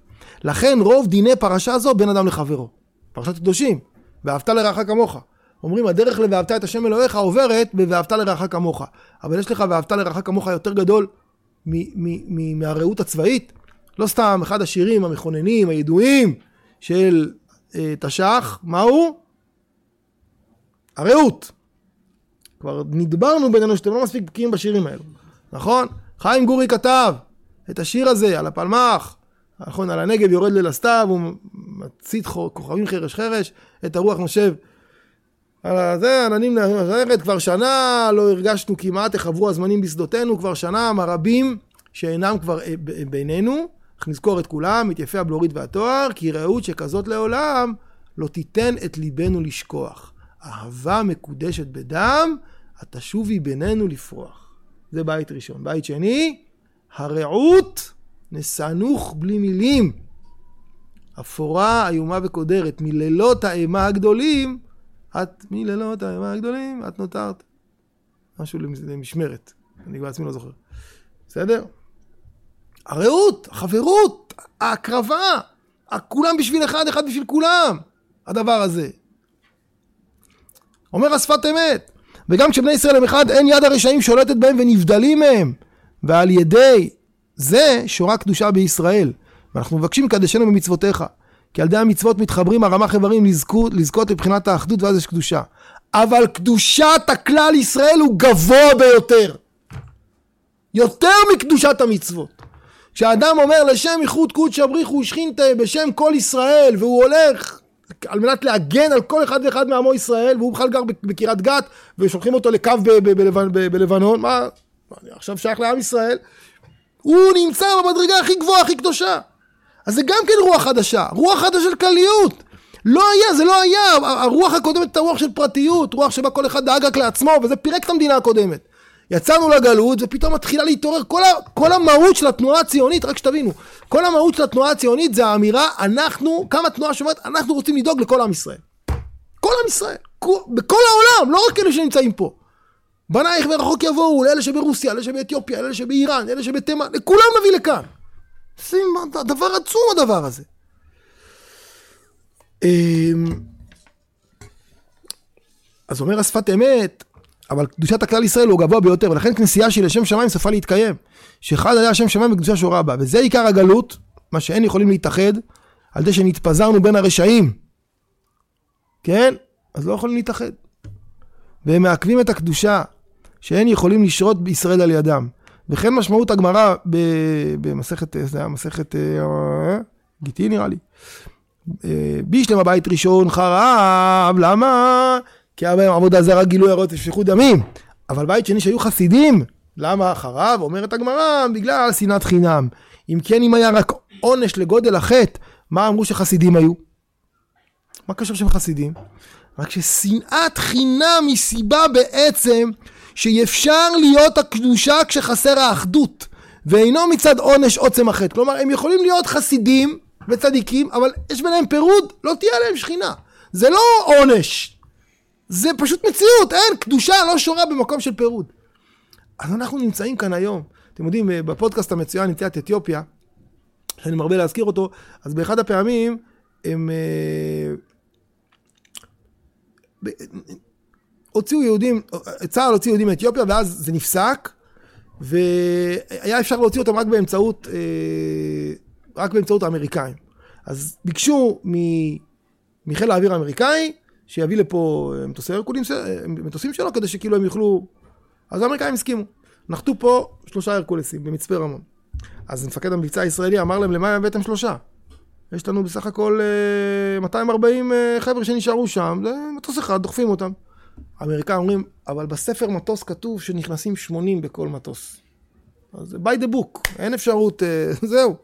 Speaker 2: לכן רוב דיני פרשה זו בין אדם לחברו. פרשת קדושים, ואהבת לרעך כמוך. אומרים הדרך ל"ואהבת את השם אלוהיך" עוברת ב"ואהבת לרעך כמוך". אבל יש לך "ואהבת לרעך כמוך" יותר גדול מהרעות הצבאית. לא סתם אחד השירים המכוננים, הידועים של אה, תש"ח, מהו? הרעות. כבר נדברנו בינינו שאתם לא מספיק בקיאים בשירים האלו, נכון? חיים גורי כתב את השיר הזה על הפלמ"ח, נכון, על הנגב יורד ליל הסתיו, הוא מצית כוכבים חרש חרש, את הרוח נושב על זה, עננים נערכת, כבר שנה לא הרגשנו כמעט, איך עברו הזמנים בשדותינו, כבר שנה, מה רבים שאינם כבר אה, בינינו, אך נזכור את כולם, את יפי הבלורית והתואר, כי רעות שכזאת לעולם, לא תיתן את ליבנו לשכוח. אהבה מקודשת בדם, התשובי בינינו לפרוח. זה בית ראשון. בית שני, הרעות נסנוך בלי מילים. אפורה איומה וקודרת, מלילות האימה הגדולים, את מלילות האימה הגדולים, את נותרת. משהו למשמרת, אני בעצמי לא זוכר. בסדר? הרעות, החברות, ההקרבה, כולם בשביל אחד, אחד בשביל כולם, הדבר הזה. אומר השפת אמת, וגם כשבני ישראל הם אחד, אין יד הרשעים שולטת בהם ונבדלים מהם. ועל ידי זה שורה קדושה בישראל. ואנחנו מבקשים קדשנו במצוותיך. כי על ידי המצוות מתחברים הרמ"ח איברים לזכות, לזכות לבחינת האחדות ואז יש קדושה. אבל קדושת הכלל ישראל הוא גבוה ביותר. יותר מקדושת המצוות. כשאדם אומר לשם איחוד קודש אבריחו שכינתה בשם כל ישראל והוא הולך על מנת להגן על כל אחד ואחד מעמו ישראל והוא בכלל גר בקריית גת ושולחים אותו לקו בלבנון מה? אני עכשיו שייך לעם ישראל? הוא נמצא במדרגה הכי גבוהה הכי קדושה. אז זה גם כן רוח חדשה רוח חדשה של כלליות לא היה זה לא היה הרוח הקודמת הייתה רוח של פרטיות רוח שבה כל אחד דאג רק לעצמו וזה פירק את המדינה הקודמת יצאנו לגלות, ופתאום מתחילה להתעורר כל, ה, כל המהות של התנועה הציונית, רק שתבינו, כל המהות של התנועה הציונית זה האמירה, אנחנו, כמה תנועה שאומרת, אנחנו רוצים לדאוג לכל עם ישראל. כל עם ישראל, כל, בכל העולם, לא רק אלה שנמצאים פה. בנייך ורחוק יבואו, לאלה שברוסיה, לאלה שבאתיופיה, לאלה שבאיראן, לאלה שבתימן, לכולם נביא לכאן. זה דבר עצום הדבר הזה. אמ, אז אומר השפת אמת, אבל קדושת הכלל ישראל הוא גבוה ביותר, ולכן כנסייה שהיא לשם שמיים סופה להתקיים. שאחד היה השם שמיים בקדושה שורה בה, וזה עיקר הגלות, מה שאין יכולים להתאחד, על ידי שנתפזרנו בין הרשעים. כן? אז לא יכולים להתאחד. והם מעכבים את הקדושה, שאין יכולים לשרות בישראל על ידם. וכן משמעות הגמרא במסכת, זה היה מסכת אה, גיטי נראה לי. אה, בישלם הבית ראשון חרב, למה? כי היה בהם עבודה זרה, גילוי ערות ושפיכות דמים. אבל בית שני שהיו חסידים, למה חרב? אומרת הגמרא, בגלל שנאת חינם. אם כן, אם היה רק עונש לגודל החטא, מה אמרו שחסידים היו? מה קשור שהם חסידים? רק ששנאת חינם היא סיבה בעצם שאפשר להיות הקדושה כשחסר האחדות, ואינו מצד עונש עוצם החטא. כלומר, הם יכולים להיות חסידים וצדיקים, אבל יש ביניהם פירוד, לא תהיה עליהם שכינה. זה לא עונש, זה פשוט מציאות, אין, קדושה לא שורה במקום של פירוד. אז אנחנו נמצאים כאן היום, אתם יודעים, בפודקאסט המצוין נטיית אתיופיה, שאני מרבה להזכיר אותו, אז באחד הפעמים הם... אה, הוציאו יהודים, צה"ל הוציא יהודים מאתיופיה ואז זה נפסק והיה אפשר להוציא אותם רק באמצעות, אה, רק באמצעות האמריקאים. אז ביקשו מחיל האוויר האמריקאי שיביא לפה מטוסי הרקולים, מטוסים שלו כדי שכאילו הם יוכלו... אז האמריקאים הסכימו. נחתו פה שלושה הרקולסים במצפה רמון. אז מפקד המבצע הישראלי אמר להם, למה הבאתם שלושה? יש לנו בסך הכל 240 אה, אה, חבר'ה שנשארו שם, זה מטוס אחד, דוחפים אותם. האמריקאים אומרים, אבל בספר מטוס כתוב שנכנסים 80 בכל מטוס. אז זה by the book, אין אפשרות, אה, זהו.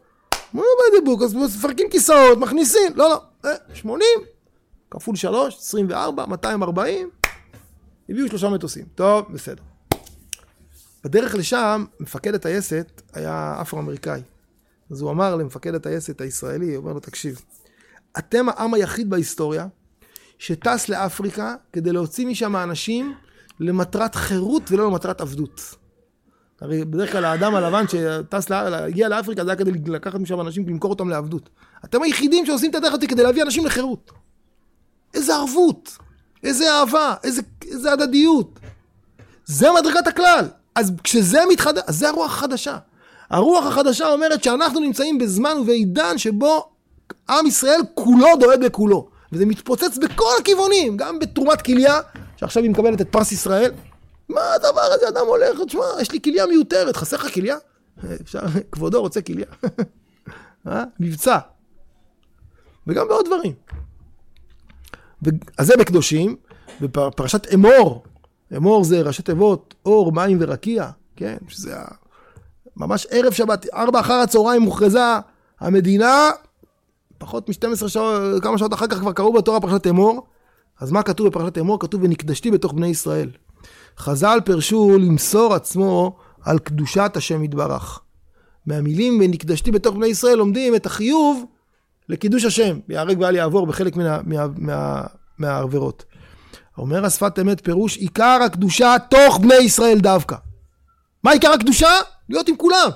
Speaker 2: מה by the book? אז מפרקים כיסאות, מכניסים, לא, לא, 80 כפול 3, 24, 240, הביאו שלושה מטוסים. טוב, בסדר. בדרך לשם, מפקד הטייסת היה אפרו-אמריקאי. אז הוא אמר למפקד הטייסת הישראלי, הוא אומר לו, תקשיב, אתם העם היחיד בהיסטוריה שטס לאפריקה כדי להוציא משם אנשים למטרת חירות ולא למטרת עבדות. הרי בדרך כלל האדם הלבן שטס, הגיע לאפריקה זה היה כדי לקחת משם אנשים ולמכור אותם לעבדות. אתם היחידים שעושים את הדרך הזאת כדי להביא אנשים לחירות. איזה ערבות, איזה אהבה, איזה, איזה הדדיות. זה מדרגת הכלל. אז כשזה מתחדש, אז זה הרוח החדשה. הרוח החדשה אומרת שאנחנו נמצאים בזמן ובעידן שבו עם ישראל כולו דואג לכולו. וזה מתפוצץ בכל הכיוונים, גם בתרומת כליה, שעכשיו היא מקבלת את פרס ישראל. מה הדבר הזה, אדם הולך, תשמע, יש לי כליה מיותרת, חסר לך כליה? אפשר, כבודו רוצה כליה. אה? מבצע. וגם בעוד דברים. אז זה בקדושים, בפרשת אמור, אמור זה ראשי תיבות, אור, מים ורקיע, כן? שזה ממש ערב שבת, ארבע אחר הצהריים מוכרזה המדינה, פחות מ-12 שעות, כמה שעות אחר כך כבר קראו בתורה פרשת אמור. אז מה כתוב בפרשת אמור? כתוב ונקדשתי בתוך בני ישראל. חז"ל פרשו למסור עצמו על קדושת השם יתברך. מהמילים ונקדשתי בתוך בני ישראל לומדים את החיוב לקידוש השם, יהרג ואל יעבור בחלק מהעבירות. אומר השפת אמת פירוש עיקר הקדושה תוך בני ישראל דווקא. מה עיקר הקדושה? להיות עם כולם.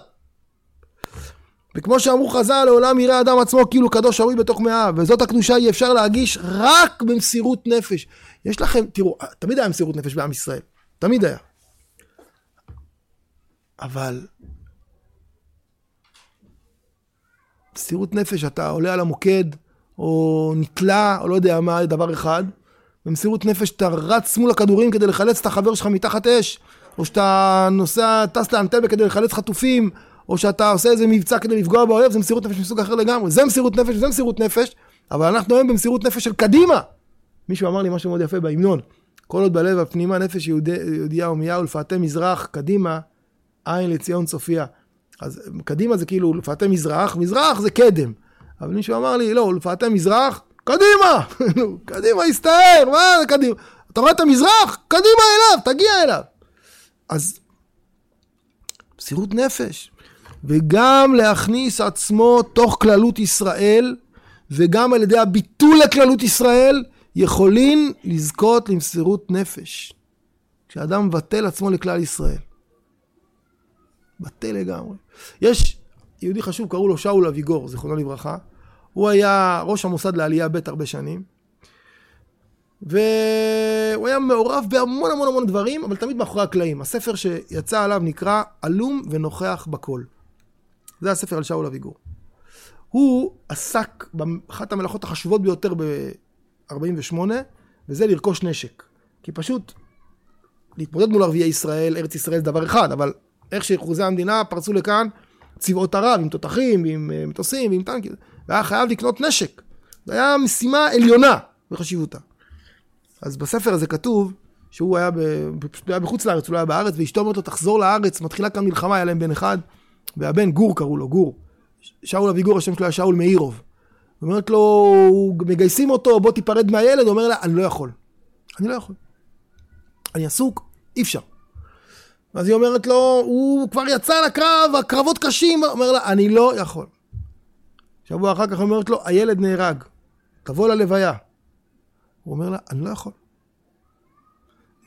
Speaker 2: וכמו שאמרו חז"ל, לעולם יראה אדם עצמו כאילו קדוש שרוי בתוך מאיו, וזאת הקדושה אי אפשר להגיש רק במסירות נפש. יש לכם, תראו, תמיד היה מסירות נפש בעם ישראל, תמיד היה. אבל מסירות נפש, אתה עולה על המוקד, או נתלה, או לא יודע מה, דבר אחד, במסירות נפש אתה רץ מול הכדורים כדי לחלץ את החבר שלך מתחת אש, או שאתה נוסע, טס לאנטבה כדי לחלץ חטופים, או שאתה עושה איזה מבצע כדי לפגוע באויב, זה מסירות נפש מסוג אחר לגמרי. זה מסירות נפש וזה מסירות נפש, אבל אנחנו היום במסירות נפש של קדימה. מישהו אמר לי משהו מאוד יפה בהמנון. כל עוד בלב הפנימה נפש יהודיה ומייה ולפאתי מזרח, קדימה, עין לציון צופיה. אז קדימה זה כאילו לפאתי מזרח, מזרח זה קדם. אבל מישהו אמר לי, לא, לפאתי מזרח, קדימה! קדימה, הסתער, מה זה קדימה? אתה רואה את המזרח? קדימה אליו, תגיע אליו. אז מסירות נפש. וגם להכניס עצמו תוך כללות ישראל, וגם על ידי הביטול לכללות ישראל, יכולים לזכות למסירות נפש. כשאדם מבטל עצמו לכלל ישראל. בטל לגמרי. יש יהודי חשוב, קראו לו שאול אביגור, זיכרונו לברכה. הוא היה ראש המוסד לעלייה ב' הרבה שנים. והוא היה מעורב בהמון המון המון דברים, אבל תמיד מאחורי הקלעים. הספר שיצא עליו נקרא עלום ונוכח בכל. זה הספר על שאול אביגור. הוא עסק באחת המלאכות החשובות ביותר ב-48, וזה לרכוש נשק. כי פשוט להתמודד מול ערביי ישראל, ארץ ישראל זה דבר אחד, אבל איך שאחוזי המדינה פרצו לכאן צבאות ערב, עם תותחים, עם אה, מטוסים, ועם טנקים, והיה חייב לקנות נשק. זו הייתה משימה עליונה בחשיבותה. אז בספר הזה כתוב שהוא היה, ב... פשוט היה בחוץ לארץ, הוא לא היה בארץ, ואשתו אומרת לו, תחזור לארץ, מתחילה כאן מלחמה, היה להם בן אחד, והבן, גור קראו לו, גור. שאול אביגור, השם שלו היה שאול מאירוב. אומרת לו, מגייסים אותו, בוא תיפרד מהילד, הוא אומר לה, אני לא יכול. אני לא יכול. אני עסוק, אי אפשר. אז היא אומרת לו, הוא כבר יצא לקרב, הקרבות קשים, אומר לה, אני לא יכול. שבוע אחר כך אומרת לו, הילד נהרג, תבוא ללוויה. הוא אומר לה, אני לא יכול.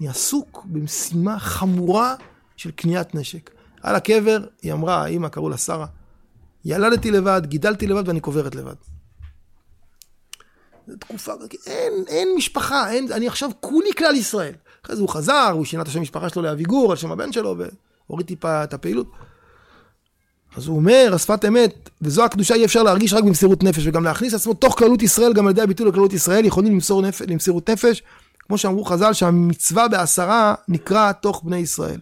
Speaker 2: אני עסוק במשימה חמורה של קניית נשק. על הקבר, היא אמרה, האמא, קראו לה שרה, ילדתי לבד, גידלתי לבד ואני קוברת לבד. זו תקופה, אין, אין משפחה, אין, אני עכשיו כולי כלל ישראל. אחרי זה הוא חזר, הוא שינה את השם המשפחה שלו לאביגור, על שם הבן שלו, והוריד טיפה את הפעילות. אז הוא אומר, השפת אמת, וזו הקדושה אי אפשר להרגיש רק במסירות נפש, וגם להכניס עצמו תוך כללות ישראל, גם על ידי הביטול לכללות ישראל, יכולים למסור נפש, למסירות נפש, כמו שאמרו חז"ל, שהמצווה בעשרה נקרא תוך בני ישראל.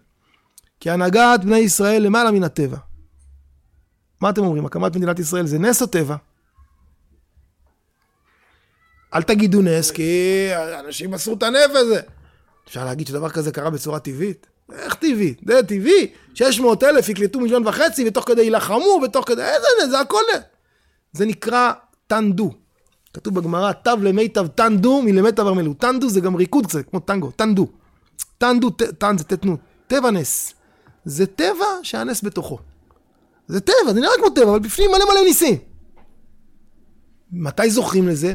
Speaker 2: כי הנהגת בני ישראל למעלה מן הטבע. מה אתם אומרים, הקמת מדינת ישראל זה נס או טבע? אל תגידו נס, כי אנשים מסרו את הנפש הזה. אפשר להגיד שדבר כזה קרה בצורה טבעית? איך טבעי? זה טבעי. 600 אלף יקלטו מיליון וחצי ותוך כדי יילחמו ותוך כדי... איזה זה? זה הכל... זה נקרא טנדו. כתוב בגמרא, תו למיטב טנדו מלמיטב ארמלו. טנדו זה גם ריקוד קצת, כמו טנגו, טנדו. טנדו, טנ זה תתנו. טבע נס. זה טבע שהנס בתוכו. זה טבע, זה נראה כמו טבע, אבל בפנים מלא מלא ניסים. מתי זוכרים לזה?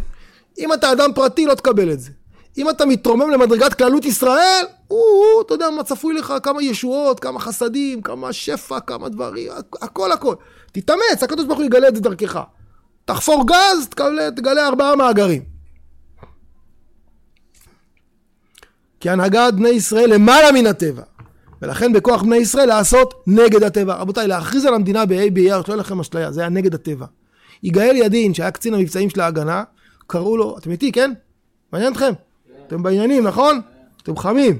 Speaker 2: אם אתה אדם פרטי לא תקבל את זה. אם אתה מתרומם למדרגת כללות ישראל, הוא, אתה יודע מה צפוי לך, כמה ישועות, כמה חסדים, כמה שפע, כמה דברים, הכל הכל. תתאמץ, הקדוש ברוך הוא יגלה את זה דרכך. תחפור גז, תגלה, תגלה ארבעה מאגרים. כי הנהגת בני ישראל למעלה מן הטבע. ולכן בכוח בני ישראל לעשות נגד הטבע. רבותיי, להכריז על המדינה בה' באייר, שלא יהיה לכם אשליה, זה היה נגד הטבע. יגאל ידין, שהיה קצין המבצעים של ההגנה, קראו לו, אתם איתי, כן? מעניין אתכם? אתם בעניינים, נכון? אתם חמים.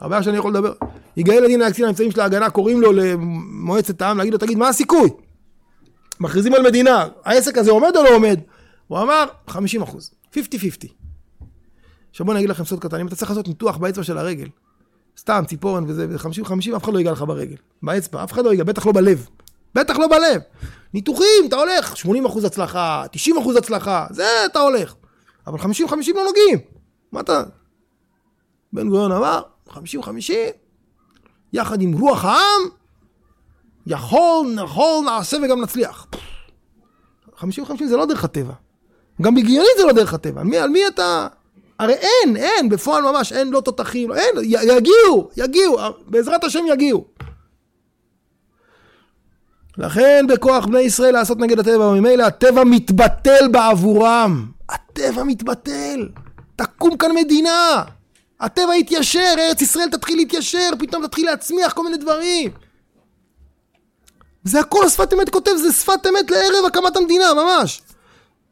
Speaker 2: הבעיה שאני יכול לדבר. יגאל הדין היה קצין של ההגנה, קוראים לו למועצת העם, להגיד לו, תגיד, מה הסיכוי? מכריזים על מדינה, העסק הזה עומד או לא עומד? הוא אמר, 50 אחוז, 50-50. עכשיו בוא אני אגיד לכם סוד קטן, אם אתה צריך לעשות ניתוח באצבע של הרגל, סתם ציפורן וזה, ו-50-50, אף אחד לא ייגע לך ברגל, באצבע, אף אחד לא ייגע, בטח לא בלב. בטח לא בלב. ניתוחים, אתה הולך, 80 אחוז הצלחה, 90 אחוז הצלחה, זה אתה הולך. אבל 50-50 לא נוגעים. מה אתה... בן גוריון אמר, 50-50, יחד עם רוח העם, יכול, נכון, נעשה וגם נצליח. 50-50 זה לא דרך הטבע. גם בגיונית זה לא דרך הטבע. על מי, על מי אתה... הרי אין, אין, בפועל ממש, אין לא תותחים, לא, אין, יגיעו, יגיעו, בעזרת השם יגיעו. לכן בכוח בני ישראל לעשות נגד הטבע, וממילא הטבע מתבטל בעבורם. הטבע מתבטל. תקום כאן מדינה. הטבע יתיישר, ארץ ישראל תתחיל להתיישר, פתאום תתחיל להצמיח כל מיני דברים. זה הכל השפת אמת כותב, זה שפת אמת לערב הקמת המדינה, ממש.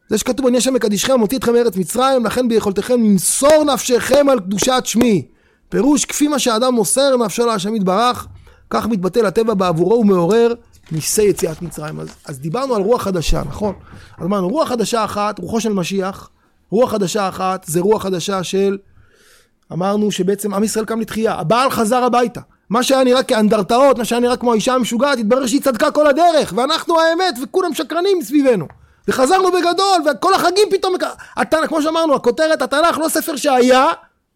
Speaker 2: זה שכתוב, אני השם מקדישכם, מוציא אתכם מארץ מצרים, לכן ביכולתכם למסור נפשכם על קדושת שמי. פירוש, כפי מה שאדם מוסר נפשו להשם יתברך, כך מתבטל הטבע בעבורו ומעורר ניסי יציאת מצרים. אז, אז דיברנו על רוח חדשה, נכון? אז אמרנו, רוח חדשה אחת, רוחו של משיח, רוח חדשה אחת, זה רוח חדשה של, אמרנו שבעצם עם ישראל קם לתחייה, הבעל חזר הביתה. מה שהיה נראה כאנדרטאות, מה שהיה נראה כמו האישה המשוגעת, התברר שהיא צדקה כל הדרך, ואנחנו האמת, וכולם שקרנים סביבנו. וחזרנו בגדול, וכל החגים פתאום, התנ"ך, כמו שאמרנו, הכותרת, התנ"ך לא ספר שהיה,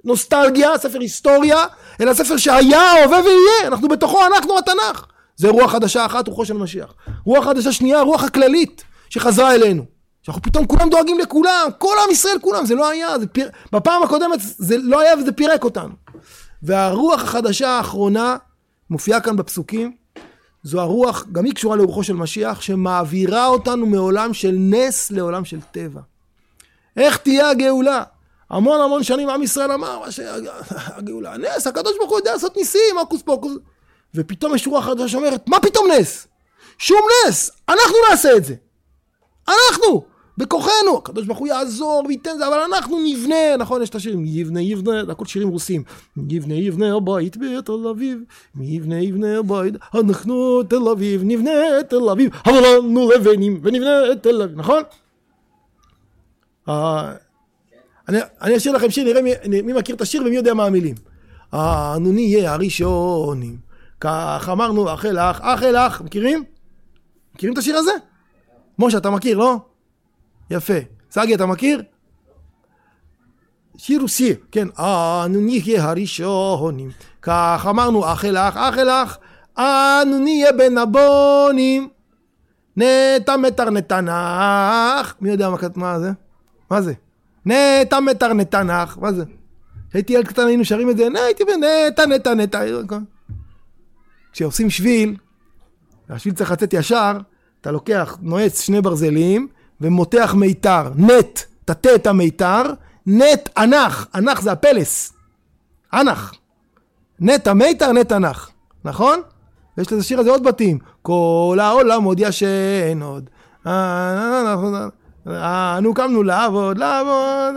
Speaker 2: נוסטלגיה, ספר היסטוריה, אלא ספר שהיה, הווה ויהיה, אנחנו בתוכו, אנחנו התנ"ך. זה רוח חדשה אחת, רוחו של משיח. רוח חדשה שנייה, רוח הכללית, שחזרה אלינו. שאנחנו פתאום כולם דואגים לכולם, כל עם ישראל כולם, זה לא היה, זה פיר... בפעם הקודמת זה לא היה וזה פירק אותנו. והרוח החדשה האחרונה מופיעה כאן בפסוקים, זו הרוח, גם היא קשורה לרוחו של משיח, שמעבירה אותנו מעולם של נס לעולם של טבע. איך תהיה הגאולה? המון המון שנים עם ישראל אמר, מה שהגאולה, נס, הקדוש ברוך הוא יודע לעשות ניסים, הוקוס פוקוס. ופתאום יש רוח חדשה שאומרת, מה פתאום נס? שום נס, אנחנו נעשה את זה. אנחנו, בכוחנו, הקדוש ברוך הוא יעזור וייתן זה, אבל אנחנו נבנה, נכון, יש את השירים, יבנה יבנה, הכל שירים רוסים, יבנה יבנה הבית בתל אביב, יבנה יבנה הבית, אנחנו תל אביב, נבנה תל אביב, אבל לנו לבנים ונבנה את תל אביב, נכון? אה, אני, אשאיר לכם שיר, נראה מי מכיר את השיר ומי יודע מה המילים. אנו נהיה הראשונים, כך אמרנו אח אל אח, אח אל אח, מכירים? מכירים את השיר הזה? משה, אתה מכיר, לא? יפה. סגי, אתה מכיר? שיר רוסי, כן. אנו נהיה הראשונים, כך אמרנו אח אל אח, אח אל אח, אנו נהיה בין הבונים, נטע מטר נתנך. מי יודע מה, זה? מה זה? נטע מטר נתנך, מה זה? כשהייתי ילד קטן היינו שרים את זה, בנטע נטע נטע. כשעושים שביל, והשביל צריך לצאת ישר, אתה לוקח, נועץ שני ברזלים, ומותח מיתר, נט, תטה את המיתר, נט אנח, אנח זה הפלס, אנח. נט המיתר, נט אנח, נכון? ויש לזה שיר הזה עוד בתים, כל העולם עוד ישן עוד. אנו קמנו לעבוד, לעבוד,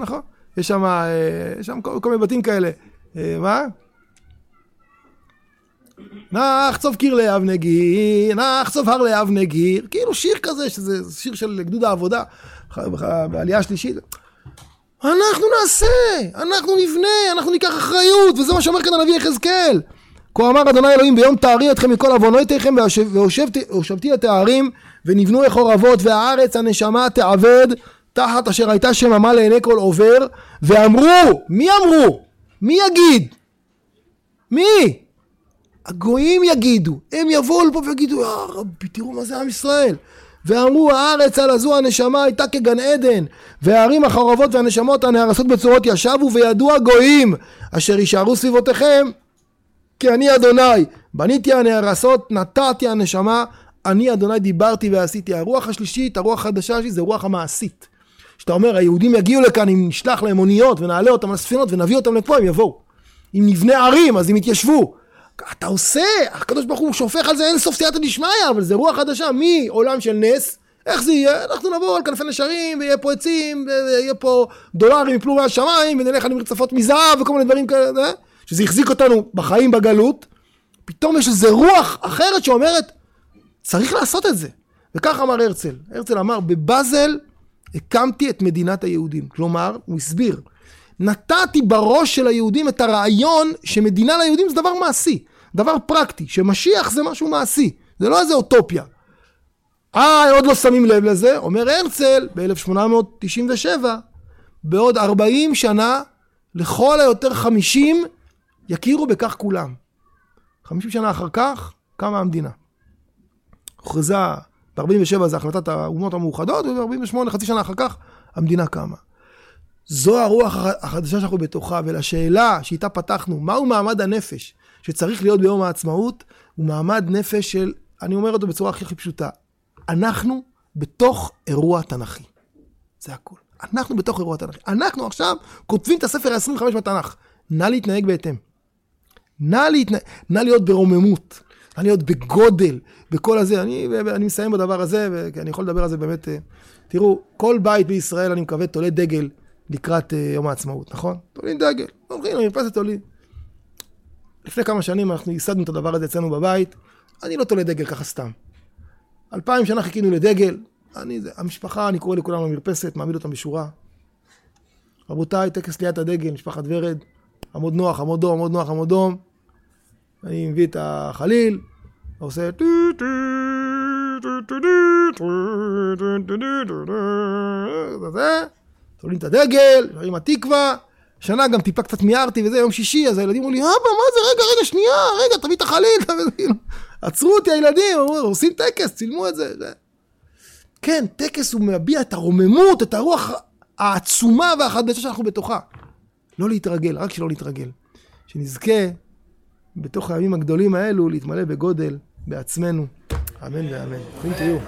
Speaker 2: נכון? יש שם, כל מיני בתים כאלה. מה? נחצוב קיר לאבני גיר, נחצוב הר לאבני גיר, כאילו שיר כזה, שזה שיר של גדוד העבודה, בעלייה השלישית. אנחנו נעשה, אנחנו נבנה, אנחנו ניקח אחריות, וזה מה שאומר כאן הנביא יחזקאל. כה אמר אדוני אלוהים ביום תארי אתכם מכל עוונותיכם והושבתי את הערים ונבנו לחורבות והארץ הנשמה תעבד תחת אשר הייתה שממה לעיני כל עובר ואמרו, מי אמרו? מי יגיד? מי? הגויים יגידו, הם יבואו לפה ויגידו, יא רבי, תראו מה זה עם ישראל. ואמרו, הארץ על הזו הנשמה הייתה כגן עדן, והערים החרבות והנשמות הנהרסות בצורות ישבו, וידעו הגויים אשר יישארו סביבותיכם, כי אני אדוני, בניתי הנהרסות, נטעתי הנשמה, אני אדוני דיברתי ועשיתי. הרוח השלישית, הרוח החדשה שלי, זה רוח המעשית. שאתה אומר, היהודים יגיעו לכאן אם נשלח להם אוניות ונעלה אותם על ספינות ונביא אותם לפה, הם יבואו. אם נבנה ערים, אז הם יתיישבו. אתה עושה, הקדוש ברוך הוא שופך על זה אין סוף סייעתא דשמיא, אבל זה רוח חדשה מעולם של נס, איך זה יהיה? אנחנו נבוא על כנפי נשרים, ויהיה פה עצים, ויהיה פה דולרים יפלו מהשמיים, ונלך על מרצפות מזהב, וכל מיני דברים כאלה, שזה החזיק אותנו בחיים בגלות, פתאום יש איזה רוח אחרת שאומרת, צריך לעשות את זה. וכך אמר הרצל. הרצל אמר, בבאזל הקמתי את מדינת היהודים. כלומר, הוא הסביר, נתתי בראש של היהודים את הרעיון שמדינה ליהודים זה דבר מעשי, דבר פרקטי, שמשיח זה משהו מעשי, זה לא איזה אוטופיה. אה, עוד לא שמים לב לזה, אומר הרצל ב-1897, בעוד 40 שנה, לכל היותר 50 יכירו בכך כולם. 50 שנה אחר כך, קמה המדינה. הוכרזה, ב-47 זה החלטת האומות המאוחדות, וב-48, חצי שנה אחר כך, המדינה קמה. זו הרוח החדשה שאנחנו בתוכה, ולשאלה שאיתה פתחנו, מהו מעמד הנפש שצריך להיות ביום העצמאות, הוא מעמד נפש של, אני אומר אותו בצורה הכי הכי פשוטה, אנחנו בתוך אירוע תנכי. זה הכול. אנחנו בתוך אירוע תנכי. אנחנו עכשיו כותבים את הספר ה-25 בתנ"ך. נא להתנהג בהתאם. נא, להתנה... נא להיות ברוממות, נא להיות בגודל, בכל הזה. אני, אני מסיים בדבר הזה, ואני יכול לדבר על זה באמת. אה, תראו, כל בית בישראל, אני מקווה, תולה דגל לקראת uh, יום העצמאות, נכון? תולים דגל, הולכים למרפסת תולים. לפני כמה שנים אנחנו ייסדנו את הדבר הזה אצלנו בבית, אני לא תולה דגל ככה סתם. אלפיים שנה חיכינו לדגל, אני, זה, המשפחה, אני קורא לכולם למרפסת, מעמיד אותם בשורה. רבותיי, טקס ליד הדגל, משפחת ורד, עמוד נוח, עמוד דום, עמוד נוח, עמוד דום. אני מביא את החליל, ועושה... זה, תולים את הדגל, עם התקווה, שנה גם טיפה קצת מיהרתי וזה, יום שישי, אז הילדים אמרו לי, אבא, מה זה, רגע, רגע, שנייה, רגע, תביא את החליל, תביא... עצרו אותי הילדים, עושים טקס, צילמו את זה. זה. כן, טקס הוא מביע את הרוממות, את הרוח העצומה והחדשה שאנחנו בתוכה. לא להתרגל, רק שלא להתרגל. שנזכה בתוך הימים הגדולים האלו להתמלא בגודל בעצמנו. אמן ואמן. תהיו.